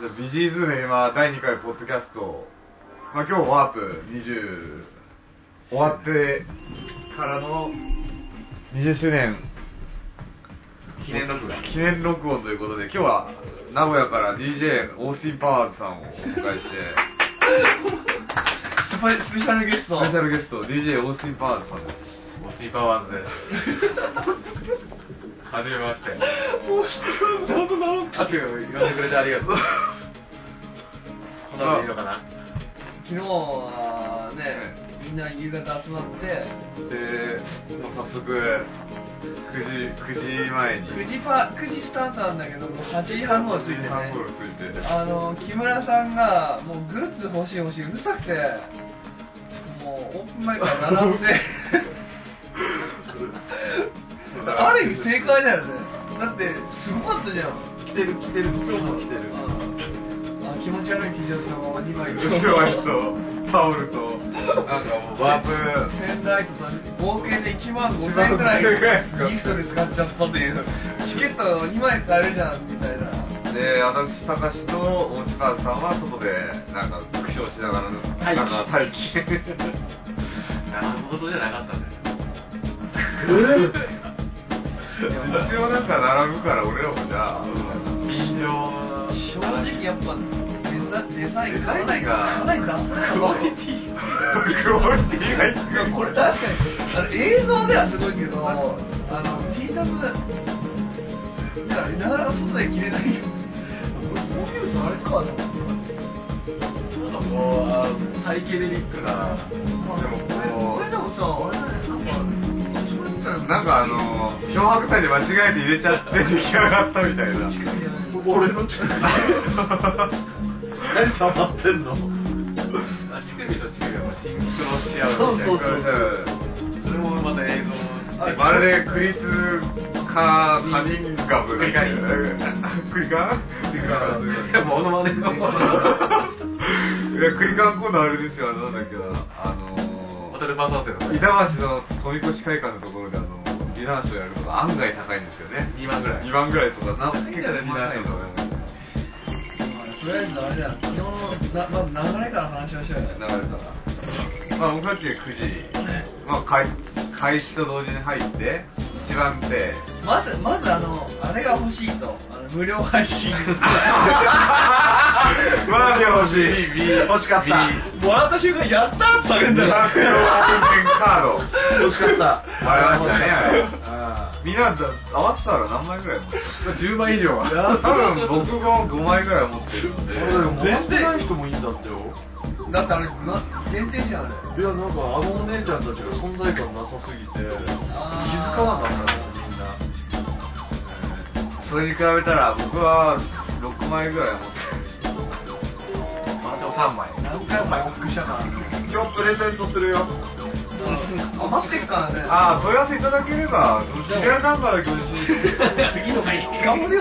じゃあビジーズね今第2回ポッドキャストまあ今日 Warp20終わってからの20周年。記念録画。記念録音ということで今日は名古屋から DJ オースティン・パワーズさんをお迎えしてスペスペシャルゲスト。スペシャルゲスト DJ オースティン・パワーズさんです。オースティン・パワーズですはじめまして。もうちゃんとなろうあ呼んでくれてありがとうこのいいのかな昨日はねみんな夕方集まって。で、もう早速9時 ,9 時前に。9時パ9時スタートなんだけどもう8時半頃着いてね。いて。あの木村さんがもうグッズ欲しい欲しいうるさくてもうオープン前から並んで ある意味正解だよね。だってすごかったじゃん。来てる来てる。今日も来てる。あ気持ち悪い T シャツを2枚。ワイとタオルとなんかもうワープペンライトと合計で1万5000円くらいギフトで使っちゃったっていう。チケット2枚買えるじゃんみたいな。で私高志と大塚さんは外でなんか苦笑しながらはいなんか待機。並ぶことじゃなかったんだよ 一応なんか並ぶから俺らもじゃあ便乗正直やっぱデザデザインデザインが。かなり出さないクオリティクオリティが低いこれ確かにあの映像ではすごいけどあの T シャツなかなか外で着れないよこれこういうのあれかと思ってなんかこうあサイケデリックなでもここれでもさあれだね。なんかなんかあの漂白剤で間違えて入れちゃって出来上がったみたいな。俺の乳首。何触ってんの？乳首と乳首がシンクロし合うみたいな。そうそうそうそれもまた映像まるでクリス・カー・カニンガブ。クリカニクリカンクリカモノマネのクリカン今度あれですよ。なんだっけな。あのホテルパーソン生の板橋の富越会館のところであのディナーショーやるのが案外高いんですよね。2万ぐらい。2万ぐらいとかな結構いいんじゃないディナーショーとかとりあえずあれだよ。昨日のなまず流れから話をしようよ。流れたら。まあ僕たち9時、まあ、開開始と同時に入って一番手まずまずあのあれが欲しいと。あの無料配信。マジ欲しい。欲しかった。もらった瞬間やったって叫んだよカード欲しかった。あれました。ねあれあみんなだ合わせたら何枚ぐらい持ってる10枚以上。は多分僕も5枚ぐらい持ってるので。全然ない人もいいんだってよだってあれな限定じゃんあれいやなんかあのお姉ちゃんたちが存在感なさすぎて気づかなかったのみんな。それに比べたら僕は6枚ぐらい持って私も3枚。何回も報告したからね。今日プレゼントするよ。余ってっからね。るああ問い合わせいただければそのシリアルナンバーだけ教えていいの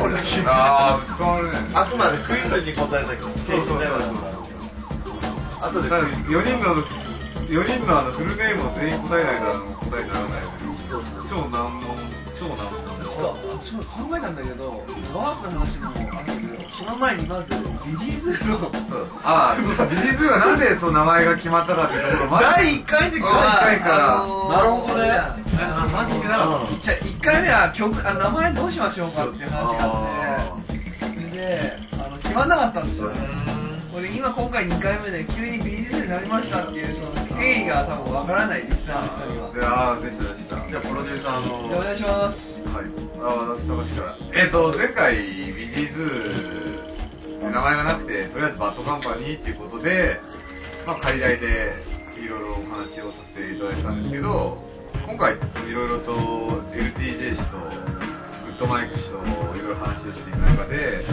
俺。ああ使われないあくまでクイズに答えたけどそうそうそうあとで4人の4人のあのフルネームを全員答えない。と答えにならない超難問超難問。そうそう考えたんだけどワープの話もあるけどその前にまずビリーズの。ああそうそう。ビジズがなんでその名前が決まったかっていうところ第1回で第一回から。あのーなるほどね。あマジでなじゃあ1回目は曲あ名前どうしましょうかっていう話があってそれであの決まんなかったんですよ。これ今今回2回目で急にビジーズになりましたっていうその経緯が多分わからないリスナーの人にはでああでしたでしたじゃあプロデューサーのじゃあお願いしますはい。あ、私、高橋から。えっ、と、前回、ビジーズ、名前がなくて、とりあえずバッドカンパニーっていうことで、まあ、仮題で、いろいろお話をさせていただいたんですけど、今回、いろいろと、LTJ 氏と、グッドマイク氏と、いろいろ話をしていく中で、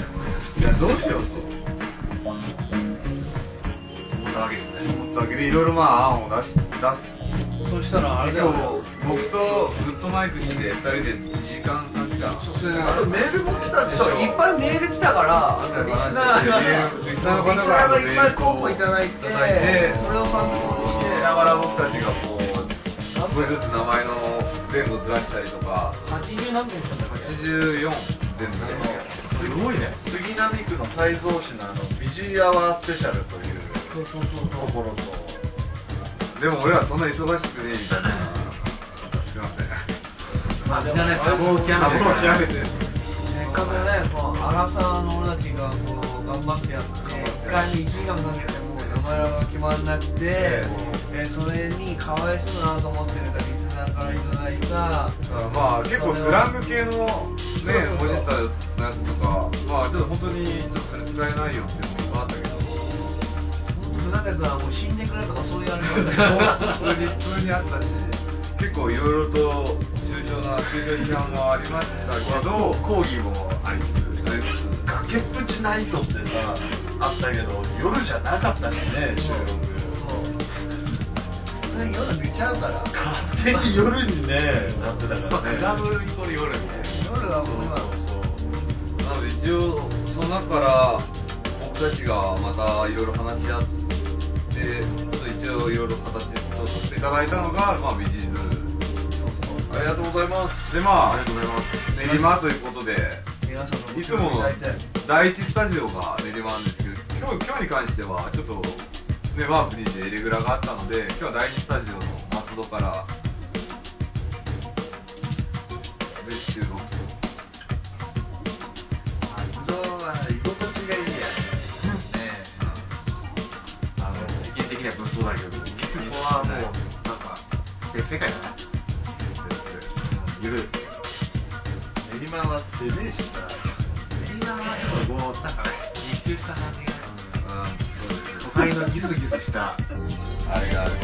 じゃあどうしようと。思ったわけですね思ったわけで、いろいろまあ、案を出し、出す。そしたらあれだ今よ日、僕とグッドマイク氏で、二人で2時間、3時間。あとメールも来たでしょ。そういっぱいメール来たからリスナーがリスナーがいっぱい候補いただいていただいて。それを参考にしてしながら僕たちがこう少しずつ名前の前後ずらしたりとか。80何分来たんだっけ？84前後すごいね。杉並区の泰造市のあのビジアワースペシャルというそうそうそうところと。でも俺らそんな忙しくねえみたいな。すいません。まあみんなね多忙を極めて多忙を極めて。せっかくね、こう、アラサーの俺たちがこう頑張ってやって、1回に1時間かけてもう名前が決まんなくて、えーそれにかわいそうだなと思ってるから、リスナーからいただいた、まあ結構スラング系のね文字ったやつとか、まあちょっと本当にちょっとそれ使えないよっていうのもいっぱいあったけど、本当ふざけたらもう死んでくれとかそういうあれなんだけど、普通にあったし、結構いろいろと重症な重症批判もありましたけど、講義もありつつ崖っぷちナイトってさあったけど夜じゃなかったしね収録。普通に夜寝ちゃうから、勝手に夜にねなってたからね。クラブイコール夜みたいな夜はもう今、そう。なので一応その中から僕たちがまたいろいろ話し合って、一応いろいろ形をさせていただいたのが、まあ、ビジーズ。ありがとうございますで、まあ、ありがとうございます練馬ということで、皆さんのごいつもの第一スタジオが練馬なんですけど、今日今日に関しては、ちょっと、ね、ワープにてレギュラーがあったので、今日は第二スタジオの松戸から、で収録と。松戸は世間的には物騒だけどここはもうなんか別世界だねゆるい練馬はしさ練馬はちょっとこうなんかね密集した感じがうん、そうです都会のギスギスしたあれがあるね。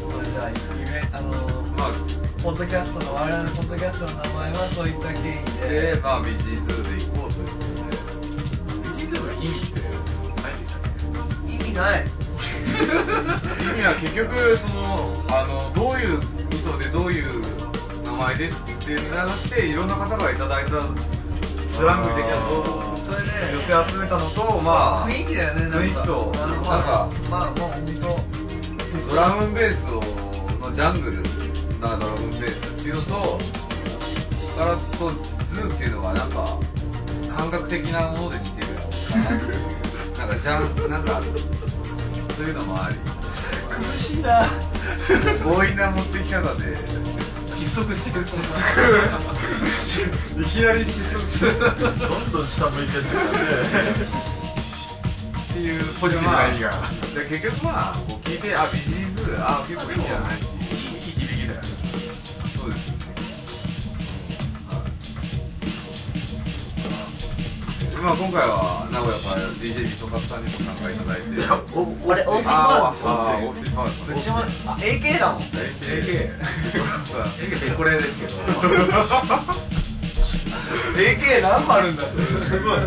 それじゃあ、夢あのまあ、ポッドキャストの我々のポッドキャストの名前はそういった経緯で、で、まあ、ビジーズで行こう意味って意味ない。意味は結局、その、あの、どういう意図でどういう名前でってなくて、いろんな方がいただいたスラング的なことをそれで寄せ集めたのと、まあ、雰囲気だよね。雰囲気と、なんまあか、まあ、もう本当。ドラムンベースをのジャングルなドラムンベースっていうのと、からとズーっていうのがなんか感覚的なもので似てるかなっていう、なんかジャン、なんかそういうのもあり、苦しいな。強引な持ってき方で、窒息してる いきなり失速する。どんどん下向いてってるからねっていうポジティブな意味がで結局まあ、こう聞いて、あ、ビジーズ、あ、結構いいんじゃない？っていう。まあ今回は名古屋から DJ みそかつさんにも参加いただいて。おあれ、オースティンあパワーあ、オースティンパワーですね。あ、AK だもん。AK。AK デコレですけど AK 何もあるんだって。すごい。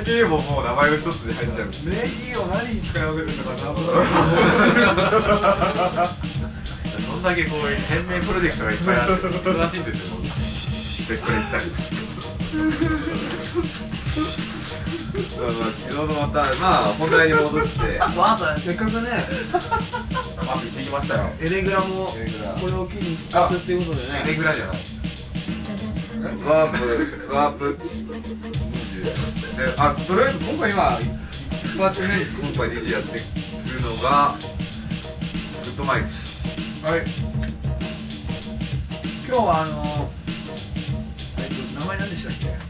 AK ももう名前が一つで入っちゃう。名義を何に使い分けてるのかな。どんだけこういう天然プロジェクトがいっぱいあって忙しいんですよデコレ行ったりまあまあ昨日のまた、まあ本題に戻して。わざせっかくね、あ行ってきましたよエレグラもエレグラこれを機に復活っていうことでね。エレグラじゃないワープ、ワープ20。で、あ、とりあえず今回今、一発目に今回 DJ やってくるのが、グッドマイク。はい。今日はあの、えっと、名前何でしたっけ？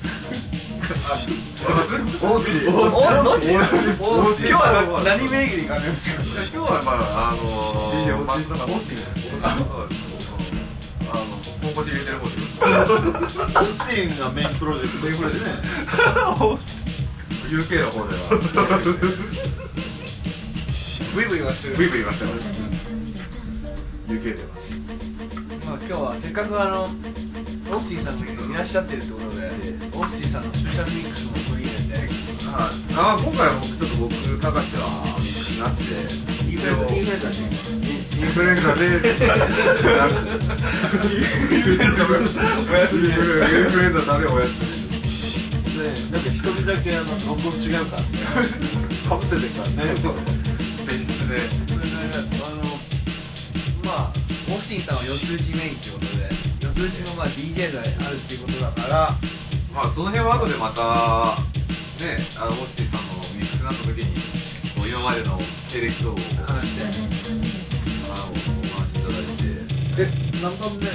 オースティン。おどっちオースティンお今日は何名義に行かれるんですか今日はまああの DJ ー、オースティンまあオースティンあの本腰入れてる方ですオーティンがメインプロジェクトメインプロジェクトね UK の方ではブイブイ言わしてる。ブイブイ言わせてます UK ではまあ今日はせっかくあの、オースティンさんがいらっしゃってるってこと、オースティンさんのスペシャルミックスも取り入れて、はいあ今回は僕ちょっと僕、高橋はミックスなしで、インフルエンザインフルエンザで。インフルエンザで、インフルエンザおやすみ、インフルエンザ食べおやすみ。ねなんか一人だけあの録音違うからねかぶせてるからね別室でそれで、あの、まあ、オーステシーさんは四つ打ちメインってことで四つ打ちのまあ DJ があるっていうことだからまあその辺は後でまたねあのオースティンさんのミックスになった時にこう今までの経歴等を話してあのお話しいただいて。え何番目？オ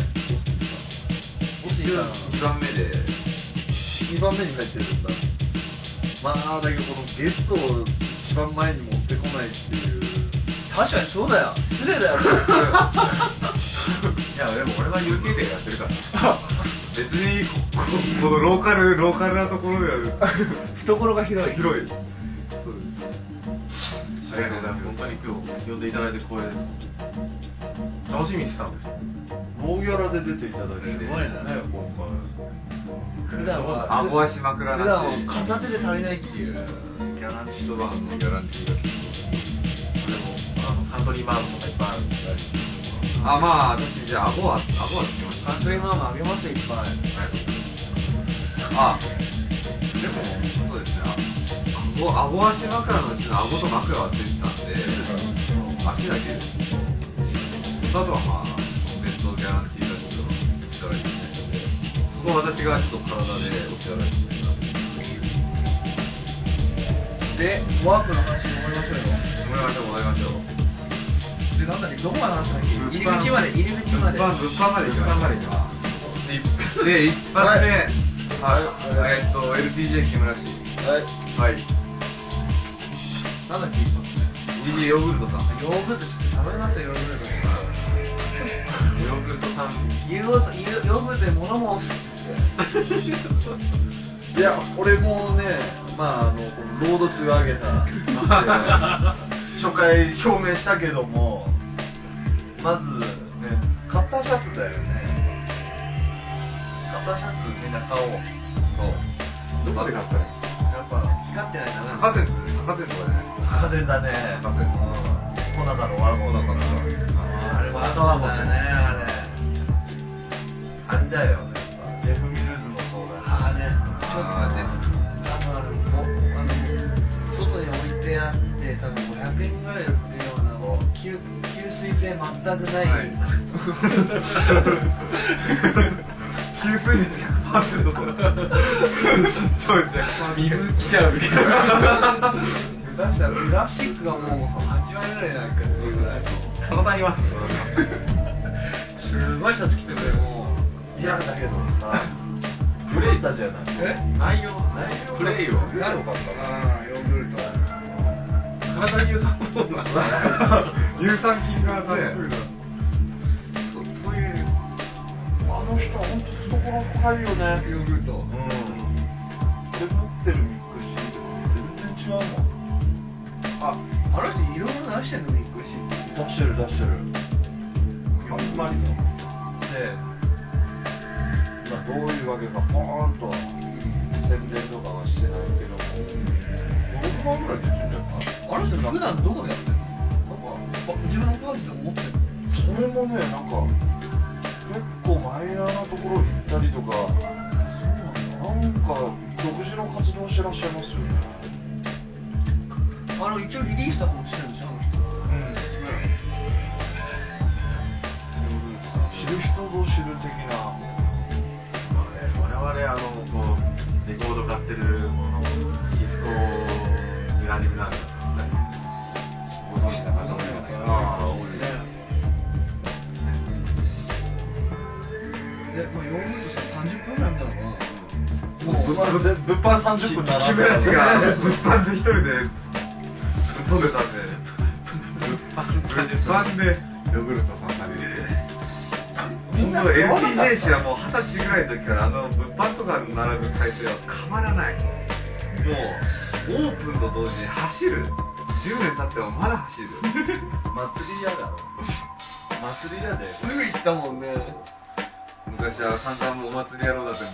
スティさん2番目で。2番目に入ってるんだ。まあだけどこのゲストを一番前に持ってこないっていう。確かにそうだよ。失礼だよ。いやでも俺は UK でやってるから 別にこのローカルローカルなところでは 懐が広い。広い。ありがとうございます。本当に今日呼んでいただいて光栄です。楽しみにしてたんですよ。ノーギャラで出ていただいて。すごいね今普段は。顎はしまくら普なし。段は片手で足りないっていう。ギャランティー一晩のギャランティーが結でもあのカントリーマームとかいっぱいあるんで。構あまあ私じゃあ顎は顎はましたカントリーマあげますよいっぱい。あでもそうですね。あ顎顎足枕のうちの顎と枕はついてたんで足だけですあとはまあ別途ギャランティーがちょっといただいてるのでそこは私がちょっと体でお支払いして。でワープの話も思いましょうよ。もらいましょうもらいましょうでなんだっけどこまで話したっけ入り口まで入り口まで物販物販まで行きま物販までで一発目はい、えっと LPJ 木村氏はいはいなんだっけ一発目 DJ ヨーグルトさんヨーグルト食べますよヨーグルトさんヨーグルトさんヨーグルトヨーグルトで物申すっていや俺もねまああのこのロード2上げた。初回表明したけどもまずねカッターシャツだよね。カッターシャツみんな買おう。そう。どこで買ったらいいやっぱ光ってないかないですか風だね。カフェうん。粉だろワゴンだからあれワードだね。あれ。あれ。だよジェフ・ミルズもそうだあれ。ちょっと外に置いてあって多分500円ぐらいで売ってるようなそう吸水性全くない、はい吸水率100%と。そうですね水来ちゃうみたいな出したらプラスチックがもう8割ぐらいなんかっていうぐらい体にはすごいシャツ着てくれもういやだけどさプレイたじゃないえ内容内容プレイをプレイよかったなヨーグル体に良さそうな乳酸菌がねそうそういうあの人は本当懐深いよね。ヨーグルトうん俺持ってるミックシーと全然違うもん。ああの人いろいろ出してんのミックシー出してる出してる。あんまりので、まあ、どういうわけかポーンと宣伝とかはしてないけども。6万ぐらいあの人普段どこでやってんの？なんか自分のパーティーとか持ってんの？それもねなんか結構マイナーなところ行ったりとかなんか独自の活動してらっしゃいますよね。あの一応リリースとかもしてるんでしょ？あの人。知る人ぞ知る的な。まあね、我々あのこうレコード買ってるこのディスコに馴染みのあるごああ多いねえ、まあ、ヨーグルトさ30分ぐらい見たのかなもう物販で物販30分並んで木村氏が物販で一人で飛んでたんで物販でヨーグルトさんが出てみんな LPJ 氏はもう二十歳ぐらいの時からあの物販とか並ぶ体制は変わらないもうオープンと同時に走る10年経ってもまだ走る 祭り屋だろ。祭り屋で。すぐ行ったもんね。昔は散々お祭り野郎だったん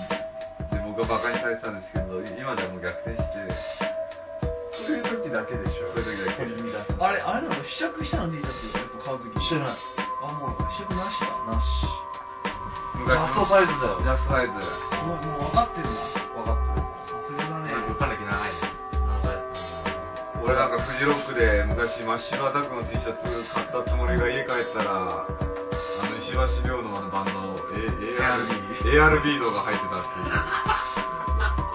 で僕はバカにされてたんですけど今ではもう逆転して。そういう時だけでしょ。そういう時だけ取り乱すあれ、あれなの？試着したの？T シャツやっぱ買うときしてない。あ、もう試着なしだ。なし昔ジャストサイズだよ。ジャストサイズ。もう、もう分かってんだフジロックで昔真っ白アタックの T シャツ買ったつもりが家帰ったらあの1週石橋亮のあのバンド ARB ARB 動が入ってたっていう。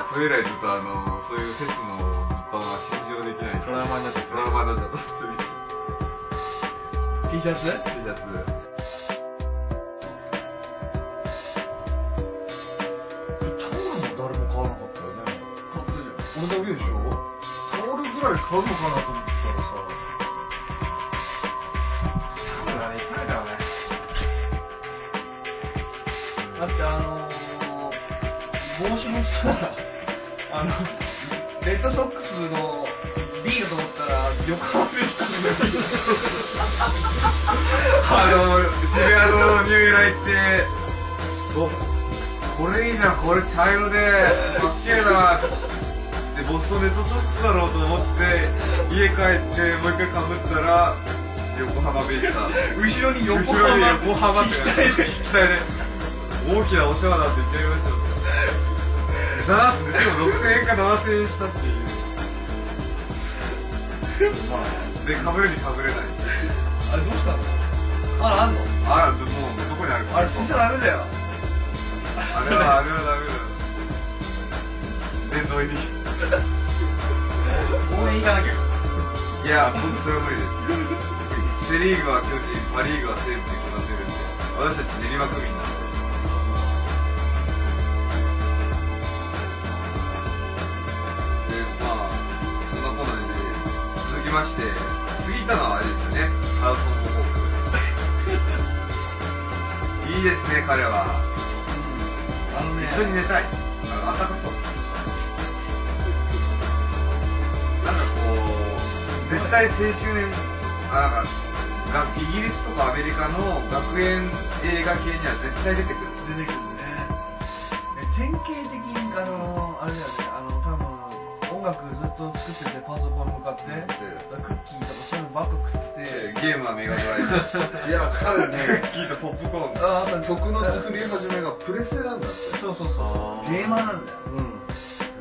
それ以来ずっとあのそういうフェスの物販は信用できない。トラウマになっちゃった。トラウマになっちゃった T シャツ？T シャツぐらい買うのかなと思ったらさタオルはねいっぱいあるからねだってあのー、帽子もさ、あの、レッドソックスの B だと思ったら、横浜ベイスターズの B あの、渋谷のニューイラ行って、お、これいいじゃん、これ茶色で、かっけえな。で、ボストンレッドソックスだろうと思って、家帰って、もう一回かぶったら、横浜ベイスターズ。後ろに横浜後ろに横浜って筆記体で筆記体で大きなお世話だって言ってやりましたよ。だーって、でも6000円か7000円したっていう。まあで、かぶるにかぶれない。あれどうしたの？まだあんの？あら、もうどこにある？かあれ、捨てちゃダメだよ。あれは、あれはダメだ。殿堂入り。行かなきゃ。いや、ほんとそれは無理です。セリーグは巨人、パリーグは西武に組ませるんで、私たち練馬区民なんで。で、まあ、そんなことで、続きまして、次行ったのはあれですよね、ハウソン・ホーク。いいですね、彼は。あのね、一緒に寝たい。ああったかう、絶対青春年、あ、なんか、がイギリスとかアメリカの学園映画系には絶対出てくる。出てくるね。え典型的に、あの、あれだよね、あの、多分音楽ずっと作ってて、パソコンに向かって、クッキーとかそういうのばっか食って、ゲームはメガドライブ。いや彼クねッキーとポップコーン。ああと曲の作り始めがプレステなんだってそうそうそう。ゲーマーなんだよ。うん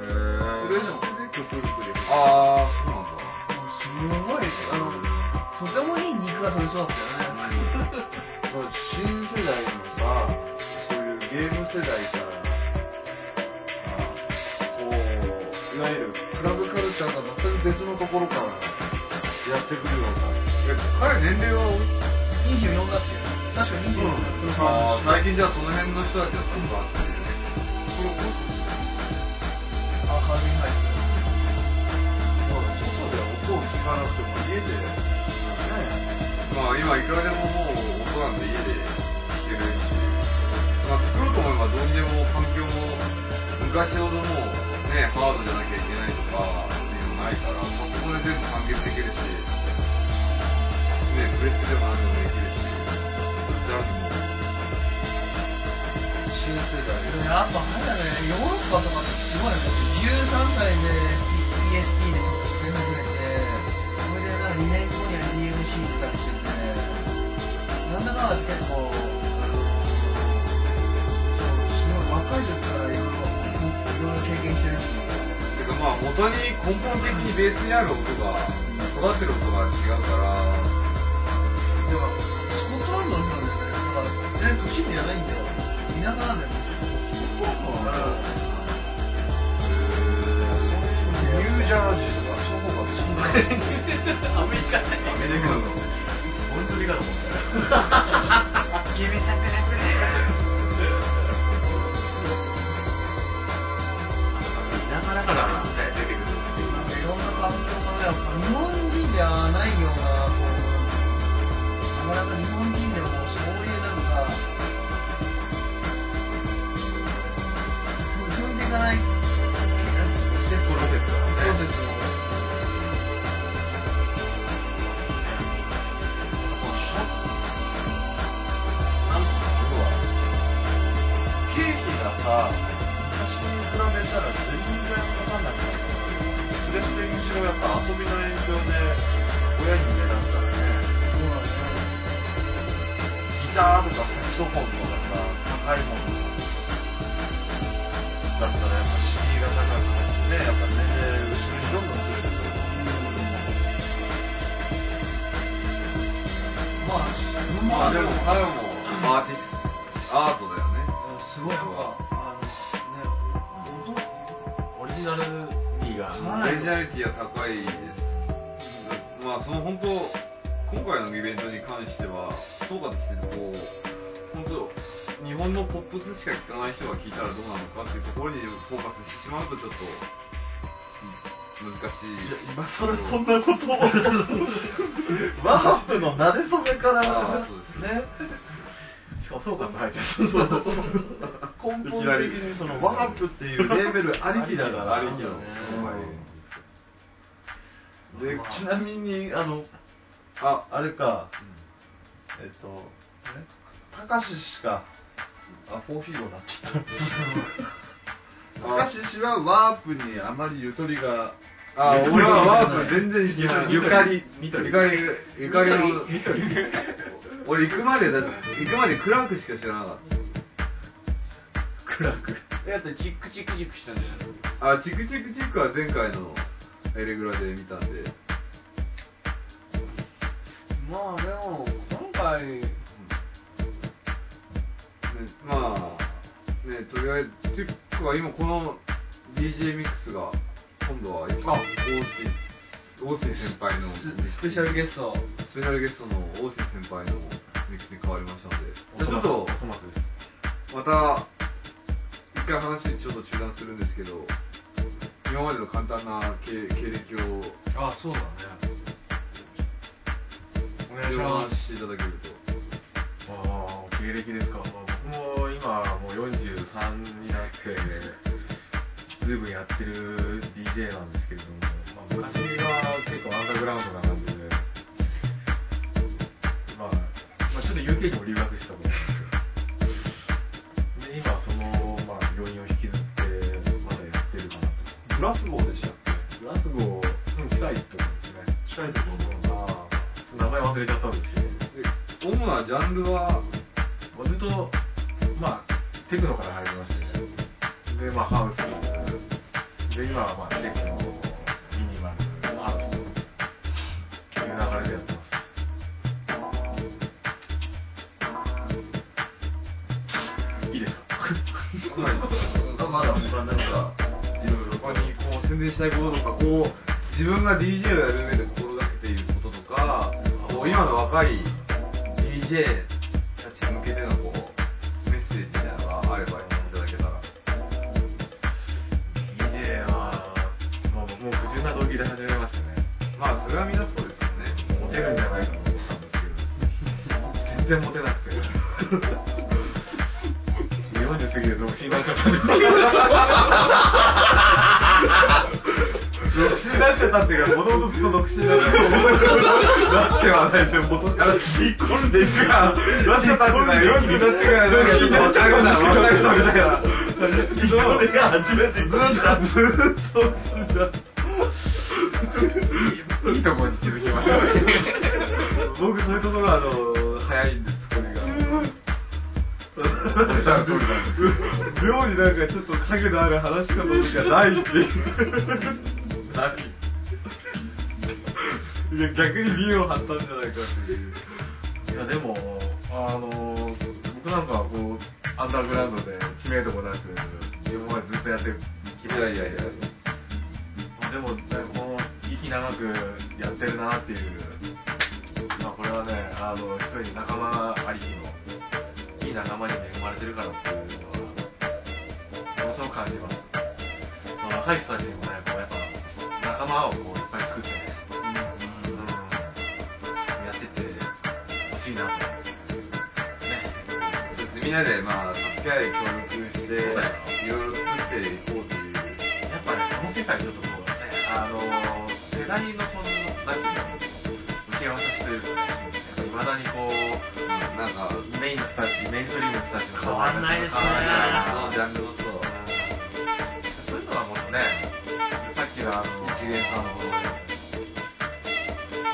へプレステで曲作りあー、そうすごい、あの、とてもい。い。肉が取れそうだったよね。新世代のさそうい。うゲーム世代からあこうい。わゆるクラブカルチャーとは全く別のところからやってくるような彼年齢は24だってよ。確か24だった。あ最近じゃあその辺の人たちはすごくあってるよね。これ、このあ、カービンハイス。音を聞かなくても家で。ねまあ今いくらでももう音なんて家で弾けるし、まあ作ろうと思えばどうにでも環境も昔ほどもうね、ハードじゃなきゃいけないとかっていうのないから、パソコンで全部完結できるし、ね、プレステでも何でもできるし、ジャンルも。新世代やっぱあれだね、ヨーロッパとかってすごいね。13歳で PSP で2年後には DMC 出たりしてて、なんだかんだ結構、すごい若い時からいろいろ経験してるし、てかまあ元に根本的にベースにある音が、育ってる音が違うから、アメリカね。アメリカの本当にかと思ったれ初めから。ね。しかも総括入ってそう根本的にそのワープっていうレーベルありきだから。ありきのでちなみにあのあ、あれか。えっとたかししかあフォーフィーロになっちゃった。たかし氏はワープにあまりゆとりがあ、俺はワープ全然知らない。ゆかり。ゆかり、ゆかり。の、俺行くまでだ、行くまでクラークしか知らなかっクラーク。えだってチックチックチックしたんじゃない。あ、チクチクチクは前回のエレグラで見たんで。まあでも、今回、ね、まあ、ね、とりあえず、ていうか今この DJ ミックスが、今度は、オースティン、オースティン先輩の。スペシャルゲスト。スペシャルゲストのオースティン先輩のミックスに変わりましたので、じゃあちょっと、また、一回話ちょっと中断するんですけど、今までの簡単な経経歴を、あそうだね。お願いしおま話ししていただけると。ああ経歴ですか、まあ、僕も今もう43になってずいぶんやってる DJ なんですけれども、まあ、昔は結構アンダーグラウンドな感じで、まあ、まあ、ちょっと UK にも留学したことなんですよで今その、まあ、要因を引きずってまだやってるかなと。グラスゴーでしたっけグラスゴー、うん、近いところですね近いところのああ名前忘れちゃったんですけど主なジャンルは、ずっと、まあ、テクノから入りまして、で、まあ、ハウス、で、今は、まあ、テクノ、ミニマル、ハウスという流れでやってます。いいですかあまだ他なんかいろいろ他にこう宣伝したいこととか、こう、自分が DJ をやる。上で心がけている。こととか、こう今の若い DJ で始めましたね。まあ、それはみんなそうですよね。モテるんじゃないかと思ったんですけど、全然モテなくて。40過ぎて独身になっちゃったんです独身になっちゃったっていうか、もともとずっと独身だった。なってはないでっ込んでいくが、なっちゃったってない、40になってから、なんかちょっと若いな、若い人みたいな。それが初めてずっと、ずっと独身だった。いいところに気づきましたね。僕そういうところあの早いんですこれが。おっしゃる通りなん。です妙になんかちょっと影のある話し方とかないっていう。ないいや逆に見栄を張ったんじゃないかっていう。いやでも、あの僕なんかはこう、アンダーグラウンドで知名度もなく、今までずっとやってきましたいやいやいや。まあでも、長くやってるなっていう、まあこれはね、あの、一人仲間ありきの、いい仲間に恵まれてるからっていうのは、ものすごく感じます。まあ若い人たちにもね、こうやっぱ、仲間をこういっぱい作ってね、うん、やってってほしいなと。ね。みんなでまあ助け合い協力していろいろ作って世代のこの、なんていうんだろう、受け渡しというかね、やっぱ未だにこう、なんかメインの人たち、メインストリームの人たちの変わんないですね変わんないそのジャンルのそうそういうのはもっとね、さっきのあの、一元さんの、そ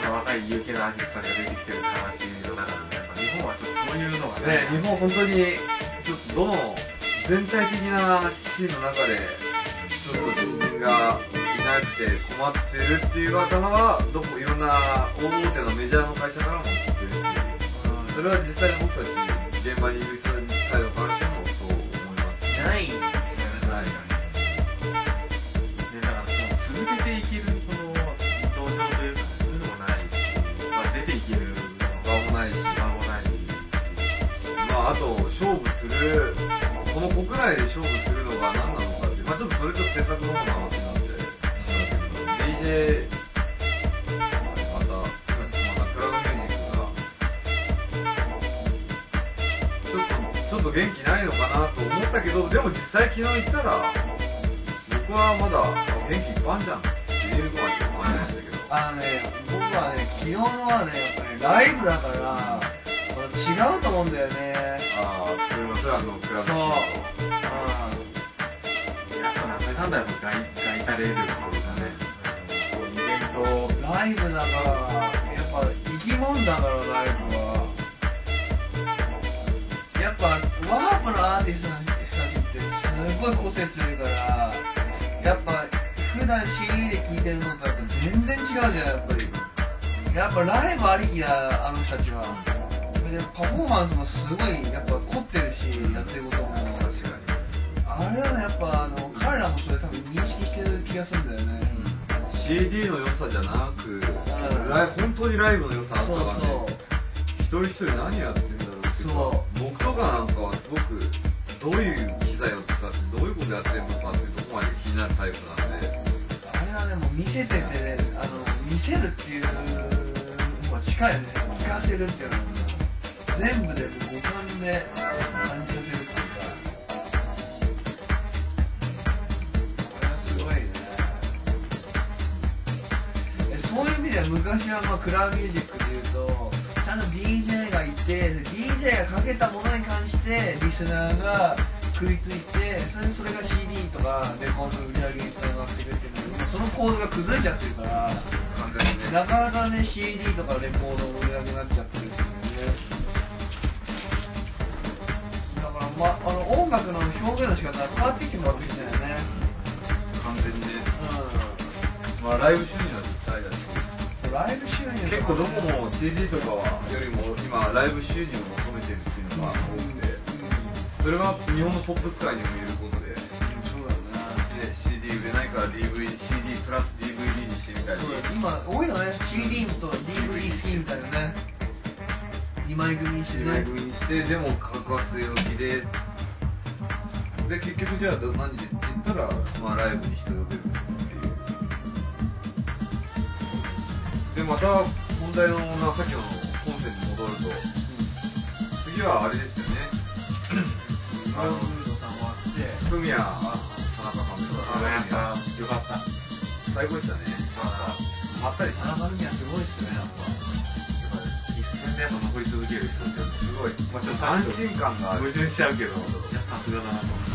の若い有形なアーティストが出てきてる話の中でね、やっぱ日本はちょっとそういうのがね、ね日本本当にちょっとどの全体的なシーンの中でちょっと新人がなくて困ってるっていう頭はどこいろんな大手のメジャーの会社からも聞いてるしそれは実際に僕たち現場にいる人サイドからしてもそう思いますないですよね。ないでだからその続けていけるその道場というかそういうのもないし、まあ、出ていける場もないし場もないしまああと勝負するこの国内で勝負するのが何なのかってまあちょっとそれちょっと制作の方の話になって。しまうけど DJ またまたクラウドミュージックがちょっとちょっと元気ないのかなと思ったけどでも実際昨日行ったら僕はまだ元気いっぱいじゃんって言えるとはちょっと思いましたけどあのね、僕はね、昨日のはね、やっぱりライブだから、違うと思うんだよね。ああ普通の普段のクラブそう。シーンとやっぱなんだかんだやっぱガイガイタレールというかね、こライブだから、やっぱ生き物だから、ライブは。やっぱ、ワープのアーティストの人たちって、すごい個性強いから、やっぱ、普段 CD で聴いてるのとやっぱ全然違うじゃん、やっぱり。やっぱライブありきだ、あの人たちは。でパフォーマンスもすごい、やっぱ凝ってるし、やってることも。確かにあれはね、やっぱあの彼らもそれ多分認識してる気がするんだよね。CD の良さじゃなく、ん。ライ本当にライブの良さあったそうからね一人一人何やってんだろうっていうかそう。僕とかなんかはすごくどういう機材を使ってどういうことやってるのかっていうところまで気になるタイプなんで。あれはね、もう見せててね、あの見せるっていうのが近いよね。聞かせるっていうのは、全部で五感で昔はまあクラブミュージックでいうとちゃんと DJ がいて DJ がかけたものに関してリスナーが食いついてそれそれが CD とかレコードの売り上げにつながってくるっていうのはその構図が崩れちゃってるから完全にね。なかなかね CD とかレコードの売り上げになっちゃってるってね。だから、ま、あの音楽の表現の仕方が変わってきてもらってきたよね。完全にね。うまあライブライブ収入結構どこも CD とかはよりも今ライブ収入を求めてるっていうのが多くて。それは日本のポップス界にも言えることで、そうだね。ね、CD 売れないから DVD CD プラス DVD にしてみたり。そうだ今多いよね。CD と DVD 好きみたいなね。2枚組にして2ね枚組にしてでも価格は据え置きで。で結局じゃあ何でって言ったら、まあ、ライブに人呼べるまた問題のなさっきの本線に戻ると次はあれですよね。あのフミヤ田中さんとかよかった。最高でしたね。まったりした田中フミヤすごいっすねやっぱ。一戦でやっぱ残り続ける人ってすごい、まあ、ちょっと安心感がある。矛盾しちゃうけど。いやさすがだなと思って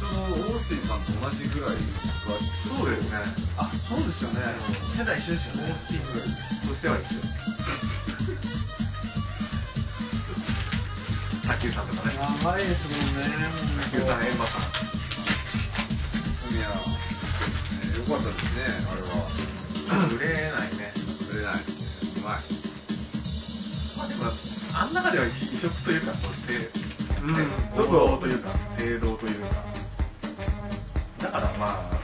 ちょうどオースティンさんと同じぐらいはそうですね。あそうですよね。世代一緒ですよね。チームとしては一緒卓球さんとかね。長いですもんね卓球さんエンマさん。フミヤ、ね、よかったですねあれは。売れないね。売れない。うまい。まあでもあん中では異色というかこうせうん。ねちょっと王道というか正道というか。だからまあ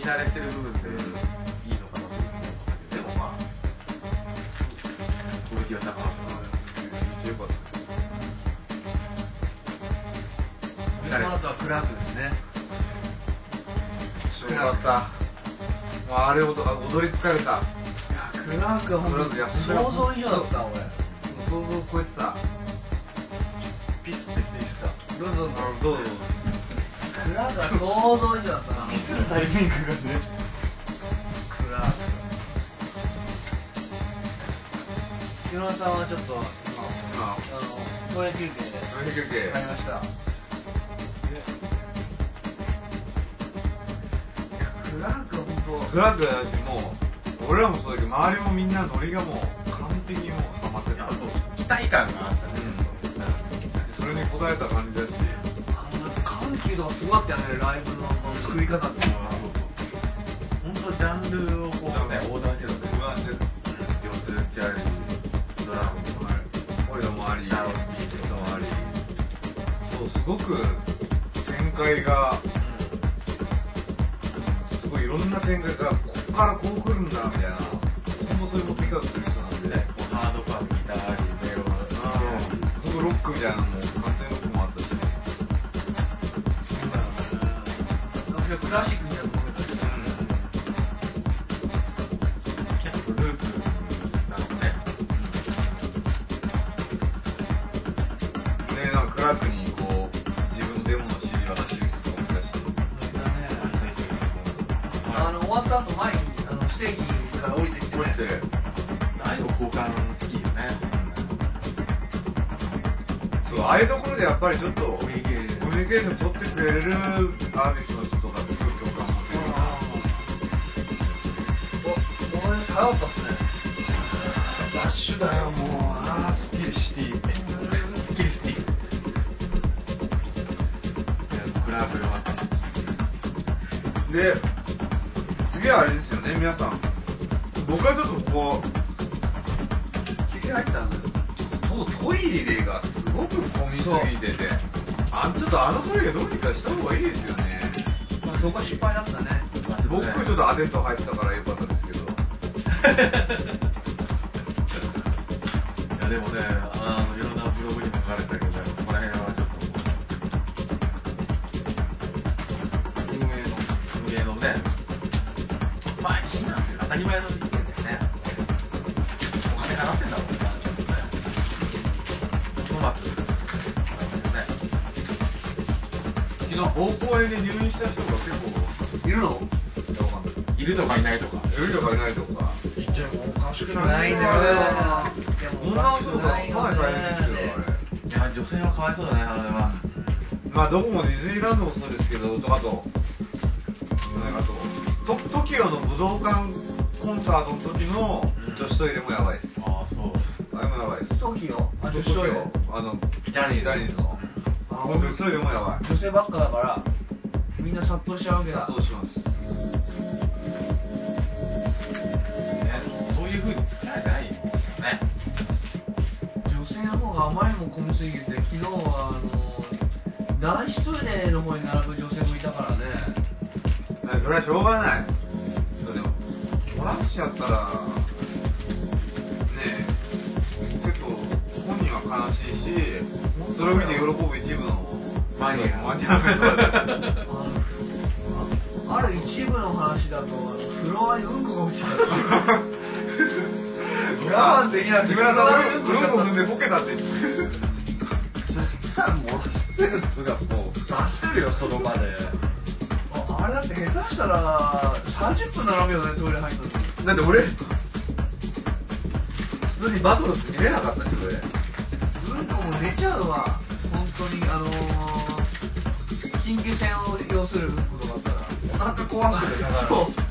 そういう耳慣れてる部分でいいのかなと思うんだけどでもまあクオリティは高かったなめっちゃよかったですその後はクラークですねよかったもうあれ踊踊り疲れたいやクラークは本当に想像以上だった俺。想像を超えてた。ピスってしてしたどうぞどうぞ。クラークは想像以上だったなピスるタイミングがねクラーク岩田さんはちょっと今あのトイレ休憩でトイレ休憩買いましたいやクラークは本当フラッグだしもう俺らもそうだけど周りもみんなノリがもう完璧にもうハマってたやっぱそう期待感があったね、それに応えた感じだしすごかったよね、ライブの作り方っていうのが、本当、ジャンルをこう、ね、横断してたん。で、横断して四つ打ちあり、ドラムもあり、こもあり、ダウンビートもあり、そう、すごく展開が、すごいいろんな展開が、ここからこう来るんだみたいな、そもそもピッする人なんで。ね、ハードパ、ギターあり、メロンあ、ロックみたいなの。クラシックみたいなものだし結構ループなのねでなんかクラックにこう自分のデモの CD 渡してる人とかもいたしあの終わった後前にあのステージから降りてきて、ね、こうやってああいうの交換いいよねそうああいうところでやっぱりちょっとコミュニケーションコミュニケーション取ってくれるアーティスおこの辺流行ったっすねダッシュだよもう。あースキルシティキリスティいやクラブよ。かったで次はあれですよね皆さん。僕はちょっとこう気に入ったんですそうトイレがすごく混みすぎて。てあちょっとあのトイレどうにかした方がいいですよね。まあそこは失敗だったね。僕ちょっとアテント入ってたからよかった いやでもね、あのいろんなブログにも書かれてたけど、そこら辺はちょっと運営の運営のね、まあいいなんて当たり前の意見だよね。お金払ってんだもんね、ちょっとね。昨日膀胱炎で入院した人が結構いるの？いるとかいないとか。いるとかいないとか女の人ですよあれいや、女性はかわいそうだね、あれは。まあどこもディズニーランドもそうですけど、あと、あと、ト TOKIO の武道館コンサートの時の女子トイレもやばいです。ああ、そう。あれもやばいです。トキオ？あ女子トイレあの、ジャニーズジャニーズの。あ女子トイレもやばい。女性ばっかだからみんな殺到しちゃうわけだ殺到します。あまりにも混みすぎて昨日はあの男子トイレの方に並ぶ女性もいたからね。それはしょうがない。そうでも、漏らしちゃったら、ねえ、結構本人は悲しいし、それを見て喜ぶ一部のマニア。マニア の人だってある一部の話だとフロアにうんこが落ちたっていう我慢できなくて木村さんフロアにうんこ踏んでボケたってじゃあ漏らしてるっつうかもう出してるよ。その場でああれだって下手したら30分並ぶよねトイレ入ったのにだって俺普通にバトル見れなかったし俺うんこも出ちゃうわ本当にあのー、緊急線を要するうんことだったらお腹壊してるだから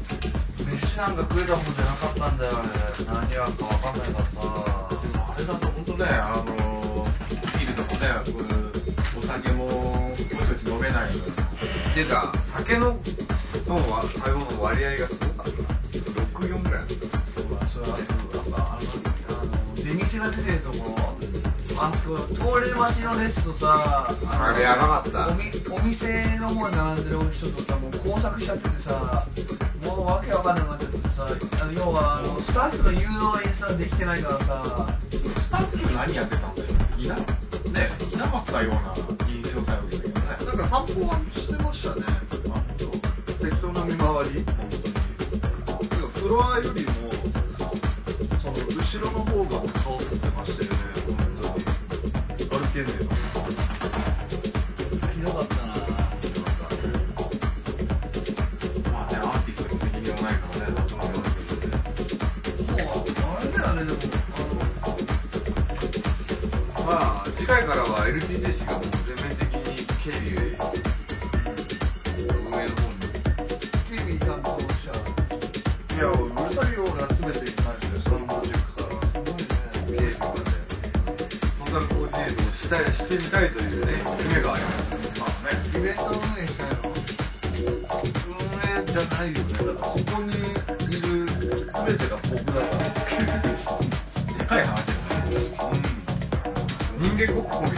そう飯なんか食えたもんじゃなかったんだよあれ何やるか分かんないからさでもあれだと本当ね、あのビールとかね、こういうお酒もぼちぼち飲めないのていうか酒ののわ食べ物の割合がすごかった64ぐらいそうだそれはあのあの出店が出てるところあそこ通れ待ちの列とさのあれやばかった。おみお店の方に並んでる人とさもう工作しちゃっててさもうわけわかんなくなっちゃってさあの要はあのスタッフの誘導演出ができてないからさスタッフ何やってたんだよ。いな,、ね、いなかったような印象さえ受けたけどね。なんか散歩はしてましたね。適当な見回り。フロアよりもその後ろの方が顔吸回からは LTT 氏がも全面的に警備運営の方に警備担当者いやうるさいような全てに関してサウンドチェックからすごいね警備までソーシャルコーディネートをしたいしてみたいというね夢がありますまあねイベント運営したいの運営じゃないよね。だからそこにいる全てが僕だから。げごこ。フさ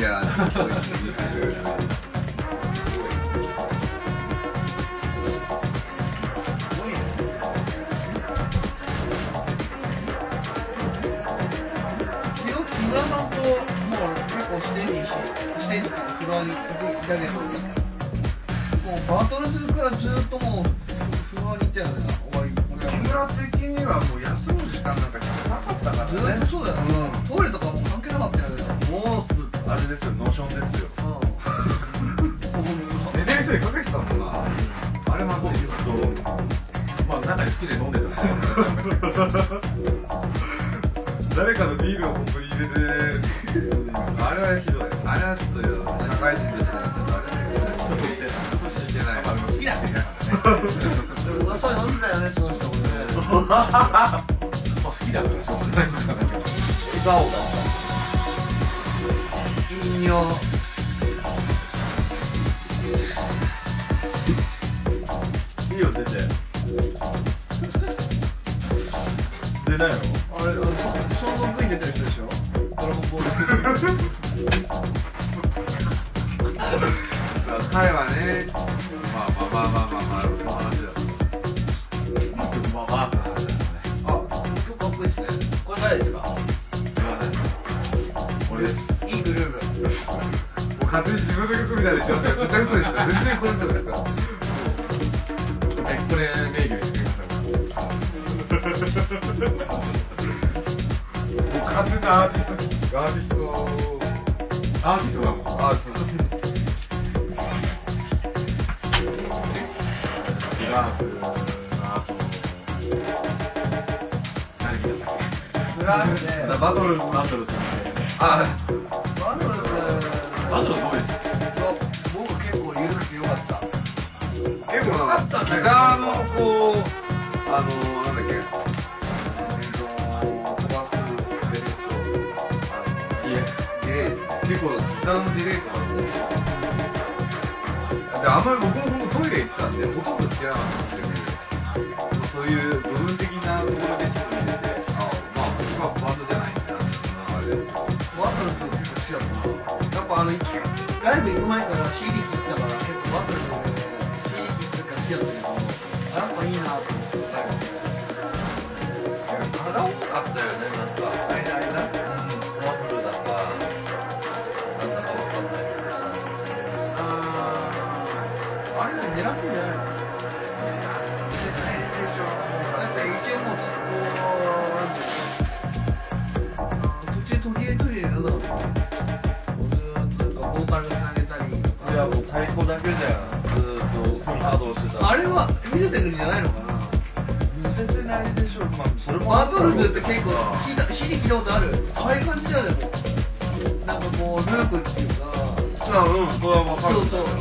んともう結構し、て、だけど、もうバトルするからずっともう。ズって結構聞いた、に聞いたことある。ああいう感じだよ、でも。なんかこう、ループっていうか。うん、それはわかる。そうそう。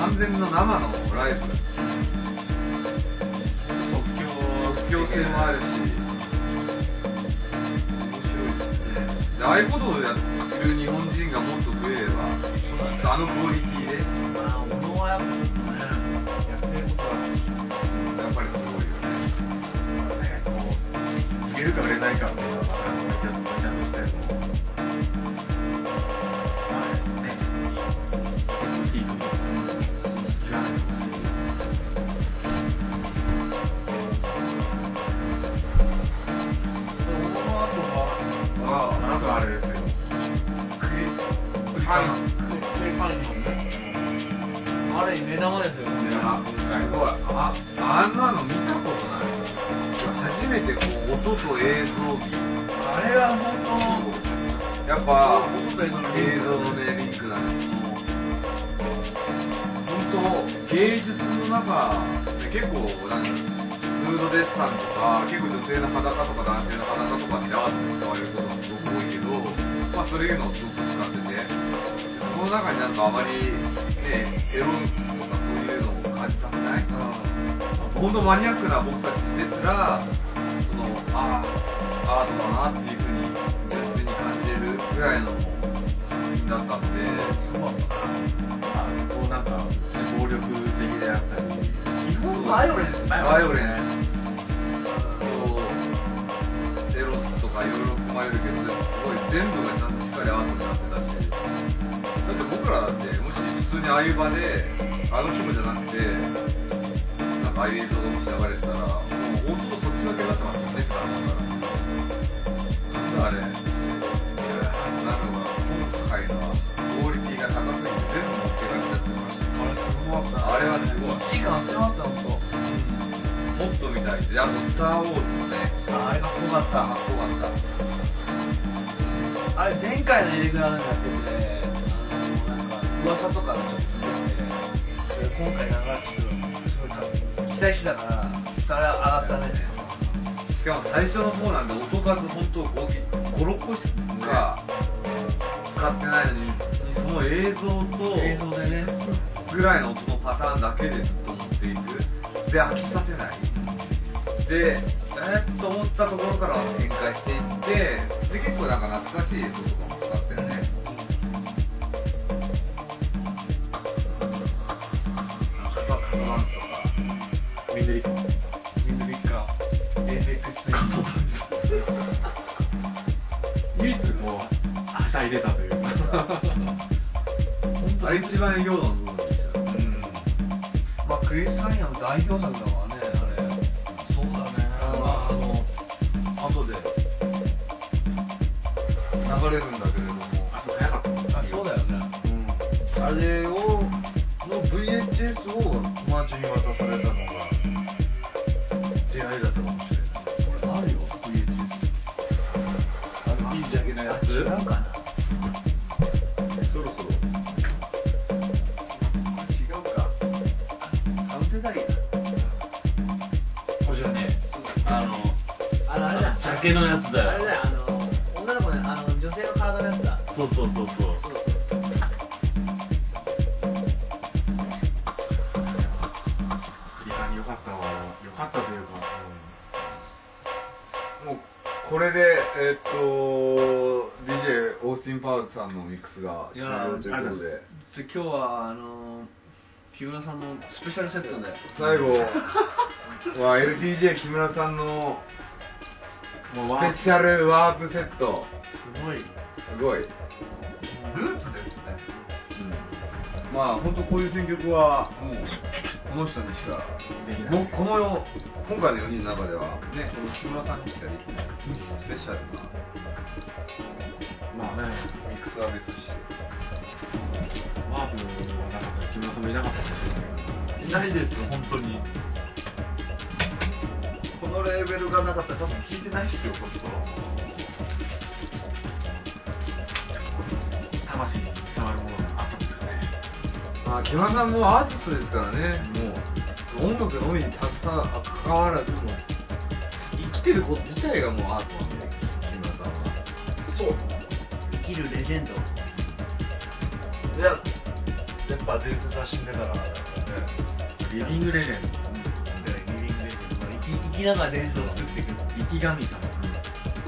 完全の生のライブ即興即興性もあるし面白いですね。でああいうことをやってる日本人がもっと増えればあのクオリティでまあ小野はやっぱちやってることはやっぱりすごいよね、ねこう売れるか売れないかっていうのはは、なんかあれですよ、クリス、クリカン、クリカンの、あれ、目玉ですよ、目玉。すごい。あ、あんなの見たことない。初めてこう、音と映像美。あれは本当、やっぱ、映像のね、リンクなんですよ。本当、芸術の中、結構、なんだろう。ヌードデッサンとか結構女性の裸とか男性の裸とかってアートに使われることがすごく多いけどまあそういうのをすごく使っててその中になんかあまりねエロいとかそういうのを感じさせないから本当マニアックな僕たちですらそのああアートだなっていうふうに純粋に感じるぐらいの作品だったのであこうなんか暴力的であったりバイオレンス。バイオレンスそうエロスとかいろいろ含まれるけどでもすごい全部がちゃんとしっかりアートになってたしだって僕らだってもし普通にああいう場であの規模じゃなくてなんかああいう映像がもし流れてたらもう音とそっちだけになってますもんね普段だからなんだあれあれはすごい1時間集まった本当もっとみたいで、あと、スター・ウォーズもね、あれかっこよかったかっこよかった。あれ前回のエレグラでもやっててあのなんか噂とかがちょっと出てて今回なんかちょっとすごい期待してたからそれ上がったねしかも最初の方なんで、音数本当5、5、6個しか使ってないのに、その映像と、映像でねぐらいの音のパターンだけでずっと持っていく。で、飽きさせない。で、えー、っと思ったところから展開していって、で、結構なんか懐かしい映像とかも使ってるね。カンスとか。ミンデリッコミンドリッカ唯一こうはしゃいでたというかあれ一番営業の部分クリス・ハイナの代表作だわねあれそうだねまああの後で流れるんだけれども。あそう早かったあそうだよねうん。あれをの VHS を友達に渡されたのれだジャケのやつだよあれだよあの女の子ねあの女性の体のやつだ。そうそうそうそう。いかに良かったわ。良かったというか、もうこれで、えーっと、DJ オースティン・パウズさんのミックスが終了ということで、で今日はあの木村さんのスペシャルセットで。最後は LTJ 木村さんのもうスペシャルワープセット、すごいすごい。ルーツですね。うん、まあ本当こういう選曲はもうこの人にしかできない。もうこの今回の4人の中ではねこの木村さんにしかできない。スペシャルな。まあね。ミックスは別しワープはなかったら木村さんもいなかったかもしれないけど。いないですよ本当に。このレーベルがなかったら多分聞いてないですよこっちから魂に伝わるものがあったんですかね。まあ木村さんもアーティストですからね。もう音楽のみに携わ関わらずもう生きてること自体がもうアートなんで木村さんは。そう。生きるレジェンド。いややっぱ伝説は死んでからだからね。リビングレジェンドきながら伝説を作っていく生き神様。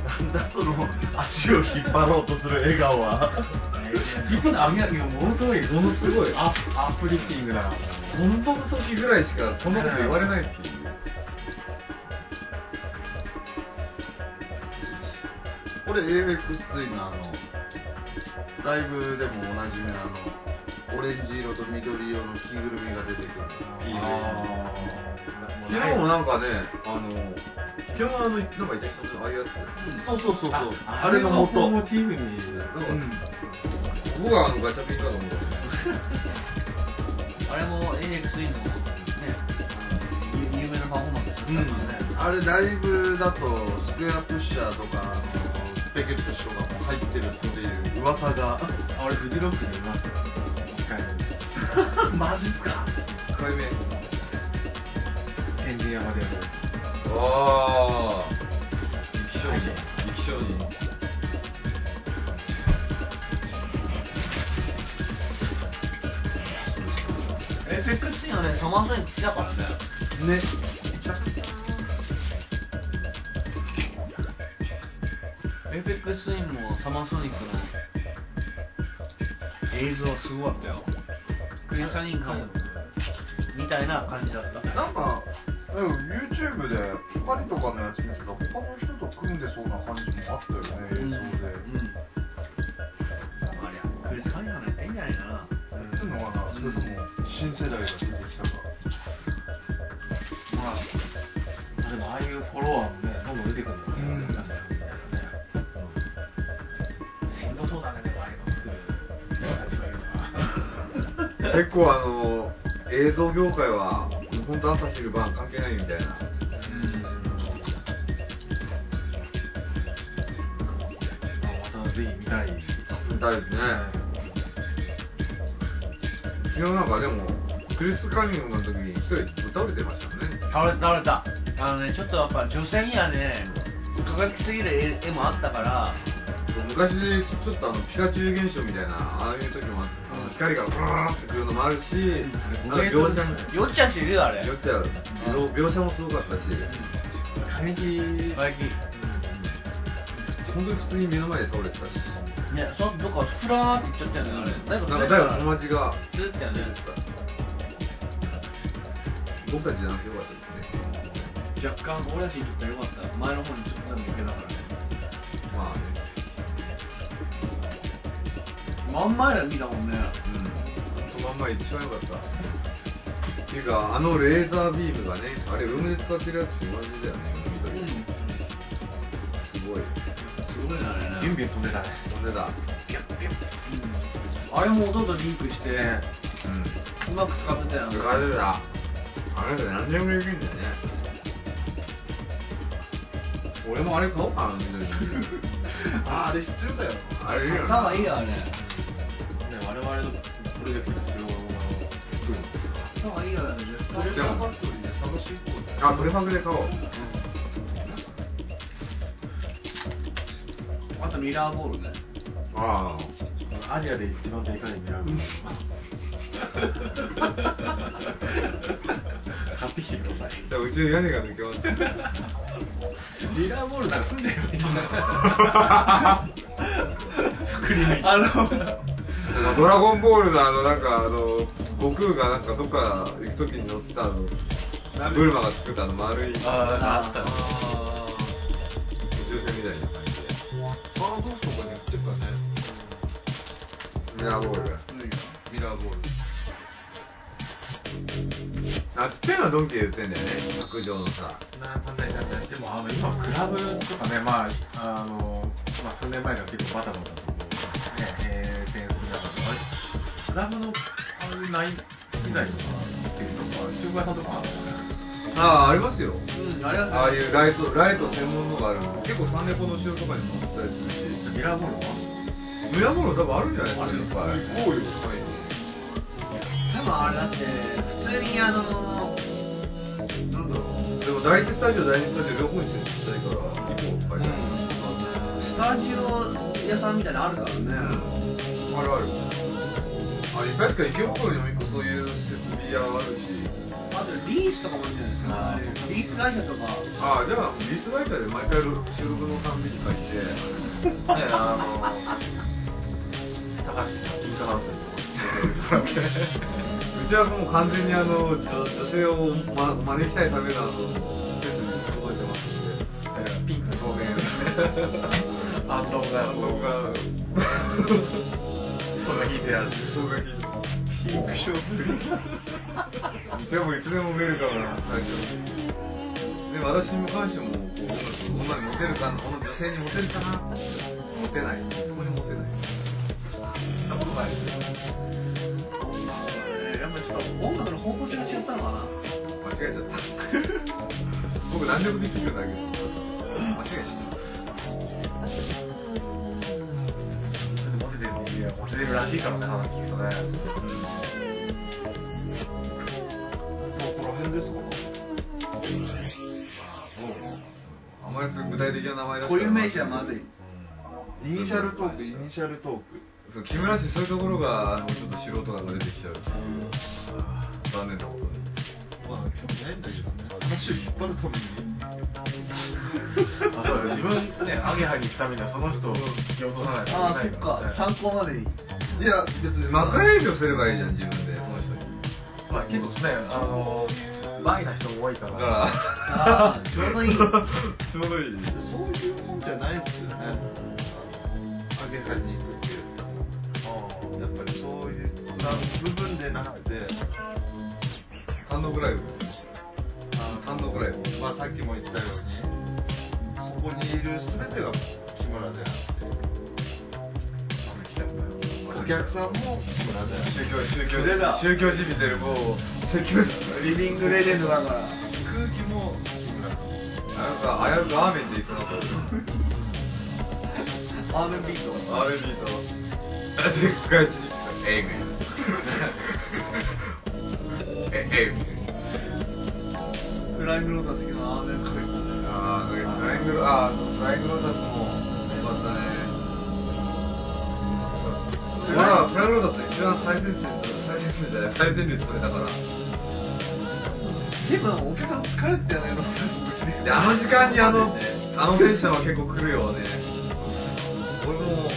なんだその足を引っ張ろうとする笑顔は。一方であげいやものすごいものすごいアアップリフティングな。この時ぐらいしかこんなこと言われないっていう。これ AFX ツインのあのライブでもおなじみのあのオレンジ色と緑色の着ぐるみが出てくる。いいね昨日もなんかねあの昨日あのなんか一緒のああいうやつ。そうそうそうそう。ああれの元。モチーフに。なん。か、僕はあのガチャピンかと思ったあれも AX のね有有名なパフォーマンスだったからね、あれライブだとスクエアプッシャーとかペケット師匠がもう入ってるっていう噂が。あ俺フジロックにいますよ1回目マジっすか？1回目エンジニアまでああ力士に力士にエペックスにはねサマーソニック来たからねね Aphex Twin もサマーソニックの映像すごかったよ。クリス・カニンガムみたいな感じだった。なんかうん YouTube でパリとかのやつ見てたら他の人と組んでそうな感じもあったよね映像で、うん。ありゃクリス・カニンガムいいんじゃないかなっていうのかなそれとも新世代が出てきたか。まあでもああいうフォロワーもね結構あの映像業界は本当朝昼晩関係ないみたいな。またぜひ見たい。みたいですね。昨日なんかでもクリス・カニンガムの時に一人倒れてましたね。倒れた倒れた。あのねちょっとやっぱ女性にはね輝きすぎる絵絵もあったから。昔ちょっとあのピカチュウ現象みたいなああいう時もあって光がブラーってくるのもあるしなんか描写も酔っちゃう人いるよあれ。酔っちゃう。描写もすごかったし。過激輝き本当に普通に目の前で倒れてたし。ねそのどっかふらーって言っちゃったよねあれ。なんか誰か友達が。ずっとやね。連れてた僕たちじゃなくてよかったですね。若干俺たちにとってはよかった。前の方にちょっとでも行けたから真ん前で見たもんね。うん。まんま一番良かった。っていうかあのレーザービームがねあれルームで使ってるやつと同じだよねうん。緑すごい。すごいなあれね。ビュンビュン飛んでた。ね飛んでた。うんあれも音とリンクしてうんうまく使ってたよね使ってた。あれで何でもできるんだよね。俺もあれ買おうかな緑 ああれ必要だよ。あれいいよね頭いいよあれ。ね我々のプロジェクトで必要なすぐ頭いいよあれ絶トレ対ーナーファクトリーで探していうぜあトレファグで買おうあとミラーボールねああアジアで一番でかいミラーボール買ってきてくださいじゃあうちの屋根が抜けますミラーボールなら住んでればいいんだ作りあのなんかドラゴンボールのあのなんかあの悟空がなんかどっか行く時に乗ってたあのブルマが作ったあの丸い宇ああったね。宙船みたいな感じで。バードとかに売ってるかね。ミラーボール。がミラーボール。あちっちゃいのはドンキで売ってんだよね。卓上のさ。なんだなんだでもあの今クラブとかねまああのまあ数年前から結構バタバタとね閉店する中であれクラブのああいう内機材とかっていうのは中古屋さんとかあるのかな。ああありますよ。うんあれはああいうライトライト専門のがあるの結構サンデポの後ろとかにも載ってたりするし。ミラーボールは？ミラーボール多分あるんじゃないですか。いっぱい行こうよ多分あれだって普通にあのなんだろう。でも第一スタジオ第二スタジオ両方に設置したいから行こういてあるスタジオ屋さんみたいなのあるからね、あるあるあ確か池袋にも一個そういう設備屋あるし。あとリースとかもあるじゃないですか。リース会社とか。ああじゃあリース会社で毎回収録のたんびに書いて。ねあの高橋さんピンクハウスうちはもう完全にあの女女性を、ま、招きたいためのあの施設に届いてますんで。にピンクの照明反動が反動がそんな引い。てある衝撃ピンクショーじゃあもうい。つでもウェルカムな最初で私に関してもこう女にモテるか女女性にモテるかなモテない。そこにモテない。そんなことない。ですよやっぱちょっと音楽の方向性が違ったのかな間違えちゃった僕何でもできるんだけど間違い。しモテてるいやモテてるらしいからね話聞くとね。どこら辺ですかあんまり具体的な名前出したら固有名詞はまずいイニシャルトークイニシャルトーク。そう木村氏そういうところがちょっと素人感が出てきちゃう。っていう残念なことに。まあ興味ないんだけどね。話を引っ張るためにあそうだ自分ねアゲハに行くためにはその人を引き落とさないといけああそっないか。らねか参考までに。いや別に幕営業すればいいじゃん自分で。その人に。まあ結構ねあのバイな人も多いから。だからああちょうどいい。ちょうどいい。そういうもんじゃないですよね。あげはに行くっていうやっぱりそういった部分でなくて単独ライブですよ。単独ライブ。まあさっきも言ったようにそこにいる全てが木村であってお客さんも木村であって宗教宗教それだ宗教じみてるもう。リビングレジェンドだから空気も木村なんか危うくアーメンって言いそうなことアーメンビート。アーメンビート。でっかい。しエイメンえエイメンフライングロータス好きなアーメンかけ込んであーフライングロあーフライングロータスもよかったねまあフライングロータス一番最前線最前線じゃない最前列それだから結構お客さん疲れてたよねであの時間にあのあの電車は結構来るよね俺も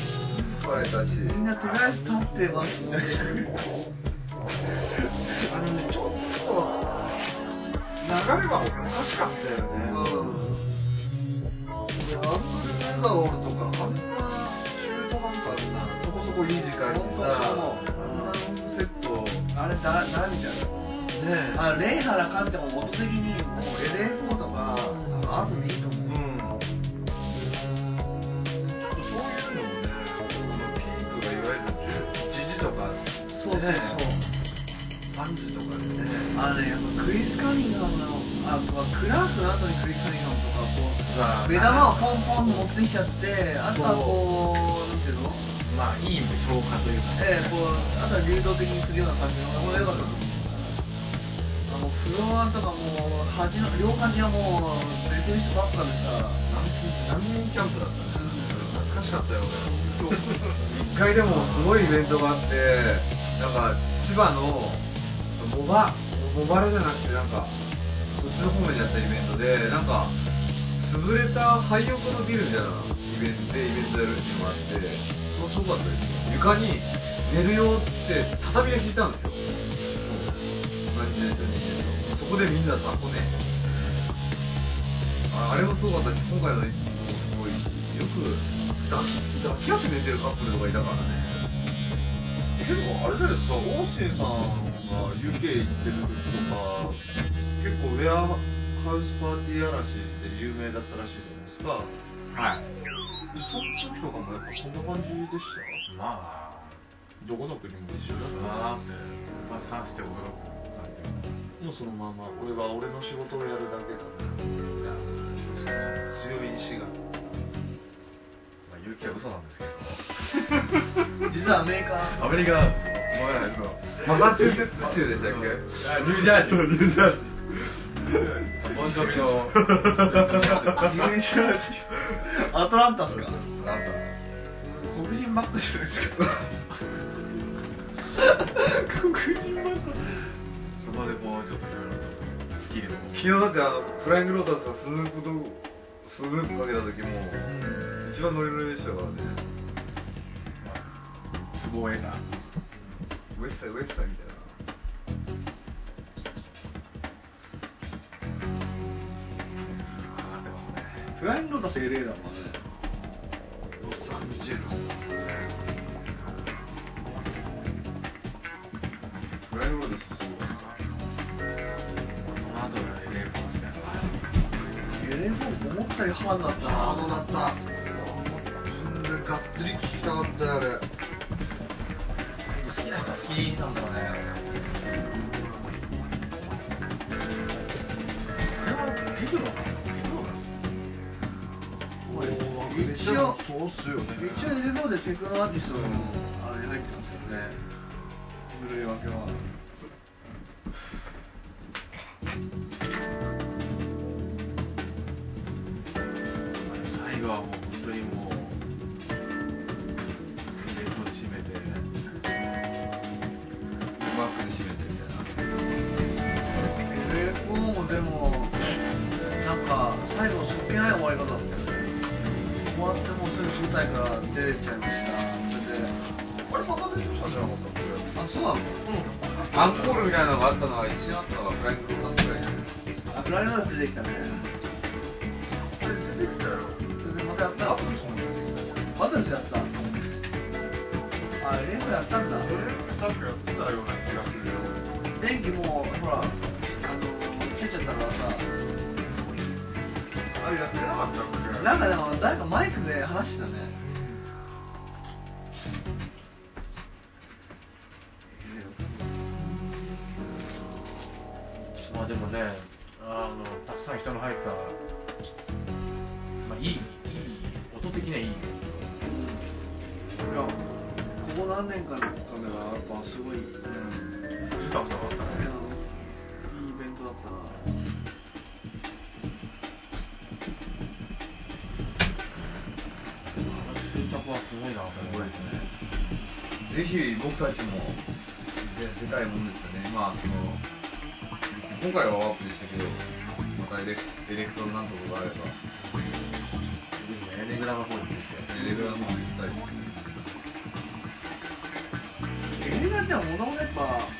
疲れたしみんなとりあえず立ってますみたいあのねちょっと流れはおかしかったよね。あんなメガオルとかあんな中途半端なそこそこいい時間にさあんなセットなあれだ誰みたいな。ねえ。あレイハラカンテも元的にもう LA4 とかアートでいいと思ううん。そういうのもねあのピークがいわゆる11時とかそうそうそう。3時とかでね。あのねやっぱクリス・カニンガムのあとはクラークの後にクリス・カニンとかこうまあ目玉をポンポン持ってきちゃってあとはこうなんていうの？まあいい意味で消化というかええこうあとは流動的にするような感じのこれ良かったと思うあのフロアとかもう端の両端はもう別の人ばっかでさ何人キャンプだったね懐か？しかったよ俺一回でもすごいイベントがあってなんか千葉のモバモバレじゃなくてなんかちの方面でやったイベントでなんか潰れた廃屋のビルみたいなイベントでイベントやるっていうのがあってそすごかったです床に寝るよって畳が敷いたんですよ。そこでみんな雑魚ねああれもすごかったし今回のもすごいよく抱き抱き合って寝てるカップルとかいたからね。けどあれだよさオーシンさんが UK 行ってる時とか結構ウェアハウスパーティー嵐で有名だったらしいじゃないですか。はい。でその時とかもやっぱそんな感じでしたまあどこの国も一緒ださあってまあさして驚く感じもうそのまま俺は俺の仕事をやるだけだ強い意志が。まあ勇気は嘘なんですけど。実はアメリカアメリカなんですよごめんなさいマサチューセッツ州でしたっけ？あニュージャージーニュージャージーボンジョビのアトランタっすかなんだ黒人ばっかじゃないですか黒人ばっかそこでこうちょっといろいろスキルを。昨日だってあのフライングロータスがスヌープとスヌープかけた時も一番ノリノリでしたからねツボを得たウエスタイウエスタイみたいな。ライングロータス LA だもんね。ロサンゼルスフライングロータスす。ごいその後でレイプをして LA4 思ったよりハードだったハードだったそんでがっつり聞きたかったよあれ好きな人は好きなんだろうねあれはテクノか一応そうっすよね一応 L4 でテクノアーティストのあれ入ってますけどね部類分けは最後はもう本当にもうレコード締めてマックで締めてみたいな L4 もでもなんか最後そっけない終わり方だったよね終わってもうすぐ舞台から出れちゃいましたそれであれまた出てきたじゃなかったっけあそうなのうんアンコールみたいなのがあったのは一瞬あったのがフライングロータスぐらいじゃないあフライマウス出てきたねあれ出てきたよそれでまたやったアトリスも出てきたよバトルスやったあレフやったんだそれなんかやってたような気がするよ電気もうほらあのついちゃったからさあれやってな。かったっけなんかでも誰かマイクで話してたね。まあでもねあのたくさん人の入ったまあいいいい音的にはいい。いやここ何年かのカメラやっぱすごい、うん、いいインパクトがあったね。イベントだったなすごいなと思いますねぜひ僕たちも出出たいもんですよね。まあその今回はワープでしたけど、またエレエレクトロなんとかがあれば、エレグラの方に行ってエレグラの方に行きたいですね。映画ではもともとやっぱ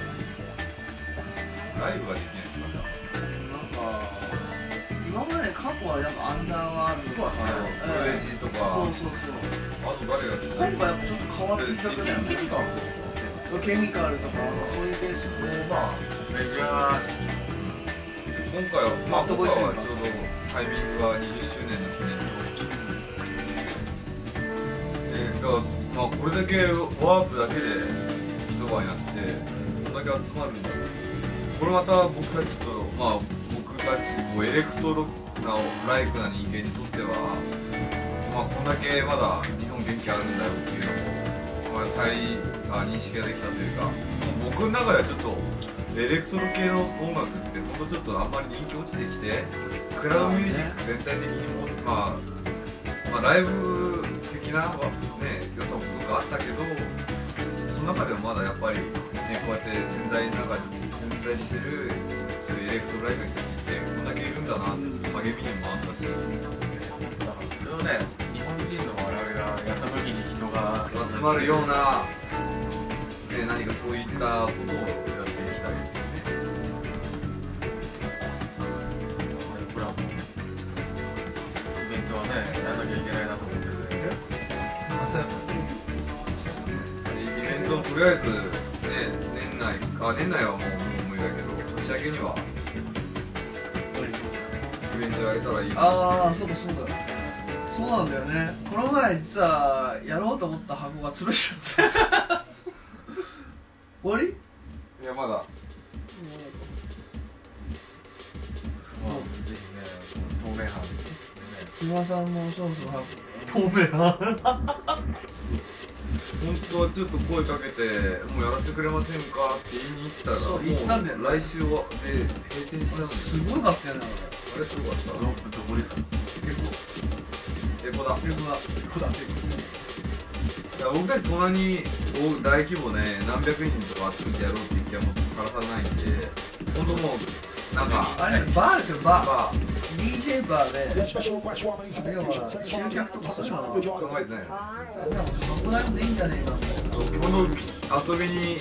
ライブができないですかなんか今まで過去はやっぱアンダーワールドとかはいプロレジとか。そうそうそうあと誰が今回やっぱちょっと変わってきたくないケミカルケミカルとかそういうベースもうまあメジャー今回は、まあ、今回はちょうどタイミングが20周年の記念と、えー、だから、まあ、これだけワープだけで一晩やって、こんだけ集まるんだこれまた僕たちと、まあ、僕たち、こうエレクトロなライクな人間にとっては、まあ、こんだけまだ日本元気あるんだよっていうのを、まあ、再あ認識ができたというか、僕の中ではちょっと、エレクトロ系の音楽って、ほんとちょっとあんまり人気落ちてきて、クラウドミュージック全体的にも、まあ、まあ、ライブ的な、ね、良さもすごくあったけど、その中でもまだやっぱり、ね、こうやって潜在の中に潜在してる、そういうエレクトロライブの人たち、んだけいるんだなって、ちょっと励みにもあったし、だからそれをね日本人の我々がやった時に人が集まるような、ね、何かそういったことをやっていきたいですよね。僕らもイベントはねやらなきゃいけないなと思っててイベントとりあえず、ね、年内あ年内はもうもう無理だけど年明けにはイベントやれたらいいなああそうだそうだ。そうなんだよね。この前実はやろうと思った箱が潰しちゃった 終わり？いやまだ。まあぜひね透明版。木村さんもそろそろ箱。透明版 本当はちょっと声かけてもうやらせてくれませんかって言いに行ったらそう言ったんだよね。もう来週はで閉店しちゃうんです。すごいかったよねあれ。すごかった。ロップどこですかエコだ。俺エコだ。ここだ。けいや僕たちそんなに大大規模ね何百人とか集めてやろうって言ってはもうさらさらないんで本当もうなんかあれバーですよバー。バー DJ バーで要は集客とか。そういうのは考えてないでもこの？遊びに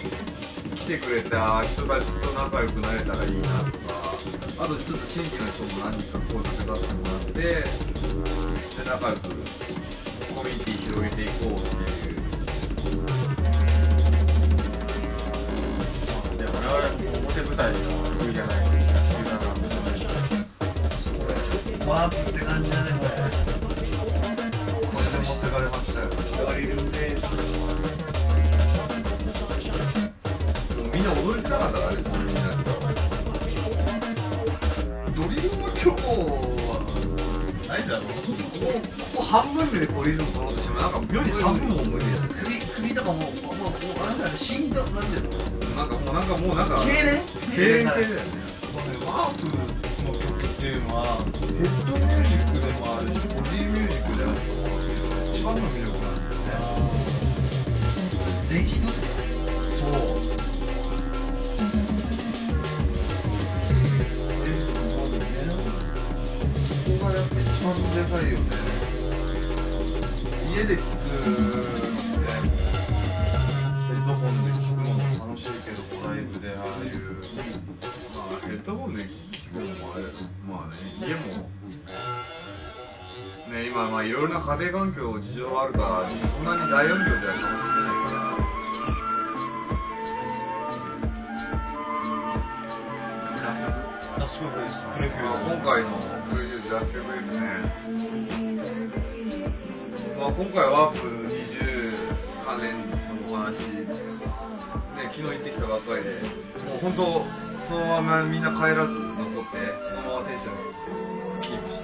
来てくれた人たちと仲良くなれたらいいなとか。あとちょっと新規の人も何人か声かけさせてもらってで仲良く。コミュニティ広げていこうっていうで我々も表舞台が得意じゃないでこうリズム取ろうとしてもなんか妙に半分も無理や首首とかももうもうあなたの心臓なんていうのなんかもうなんかもうなんか。痙攣痙攣だよねワープの曲っていうのはヘッドミュージックでもあるしボディミュージックでもあるし一番の魅家庭環境事情があるからそんなに大音量では楽しめないからプレビュー今回のプレーですね、まあ、今回ワープ20関連のお話、ね、昨日行ってきたばっかりでもう本当そのままみんな帰らず残ってそのままテンションキープして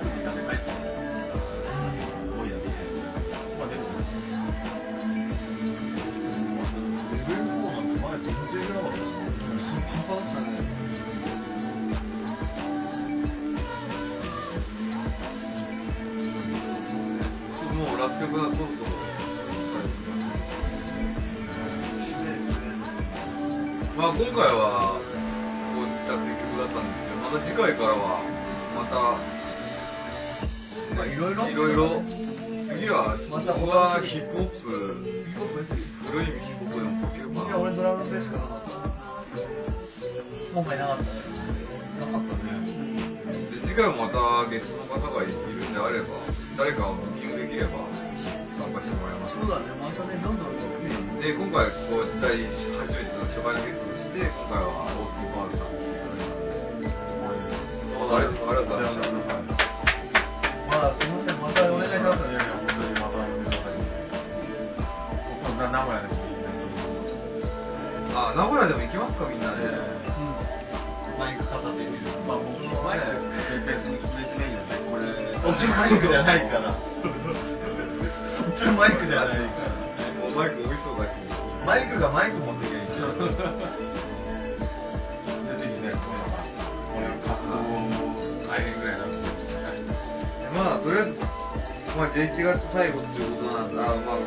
今回はこういった選曲だったんですけどまた次回からはまたまあいろいろいろいろ。次はまたここはヒップホップ古いヒップホップでもかけるかな。俺ドラムベースか。今回なかった。なかったねで次回もまたゲストの方がいるんであれば誰かをブッキングできれば参加してもらいます。そうだねまたねどんどんで今回こういった初めての初回のゲストで今回はオースティン・パールさんに来いただいたのでありがとうございましまあすみませんまたお願いしますいやいや本当にまた名古屋でもあ名古屋でも行きますかみんなで、マイク片手にまあ僕のマイク別にいねこれそっちのマイクじゃないからそっちのマイクじゃないからもうマイクそうだしマイクがマイク持ってきゃいい 活動も大変ぐらいって、まあとりあえず、まあ、11月最後っていうことなんだ、まあ、も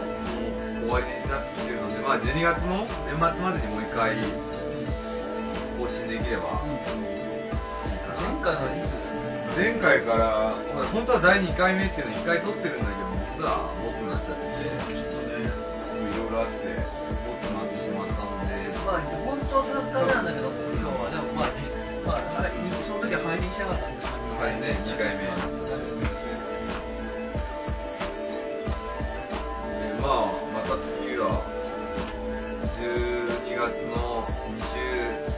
う終わりになってるので、まあ、12月の年末までにもう一回更新できれば、うん、前回のいつ前回から、本当は第2回目っていうの1回撮ってるんだけど、実は僕くなっちゃって。て、ちょっとね、いろいろあって、僕になってしまったので、まあ、本当はそれはなんだけど、で配信しなかったんですか2 2回目まあまた次は11月の2週、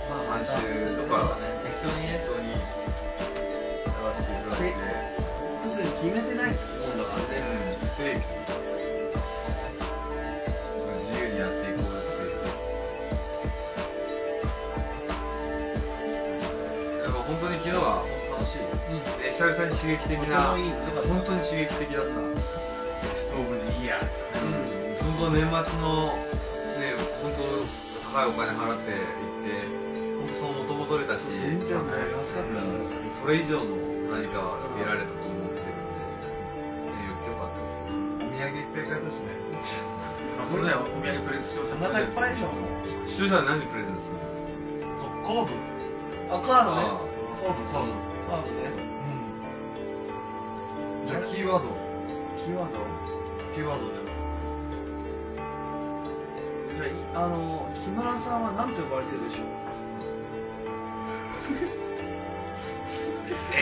まあ、3週とか、適当にね適にやらせてい。ただい。て特に決めてない。もんだからね、ステーキ久々に刺激的な、本当に刺激的だった。ストブジイヤー。うん、本当年末の、ね、本当高いお金払って行って、本当その元も取れたし、全然かった、それ以上の何か得られたと思ってるんで、ね、よよかったです。お土産いっぱい買えたしね。それ、お土産プレゼントしよう。おいっぱいでしょ、もう。何プレゼントするんですかコード。あ、カードね。カード、カード。カードね。キーワード。キーワード？キーワードでもじゃああの木村さんは何と呼ばれてるでしょう？え、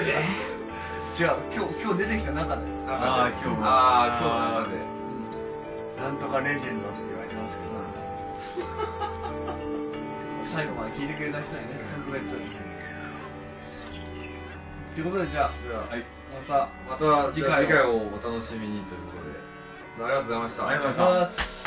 えじゃう今日今日出てきた中で。ああ今日ああ今日の中で、うん、なんとかレジェンドって言われてますけど。最後まで聞いてくれた人にね特別ということで、じゃあ、じゃあはい。また、また次次回を回をお楽しみにということでありがとうございましたありがとうごおざいまします。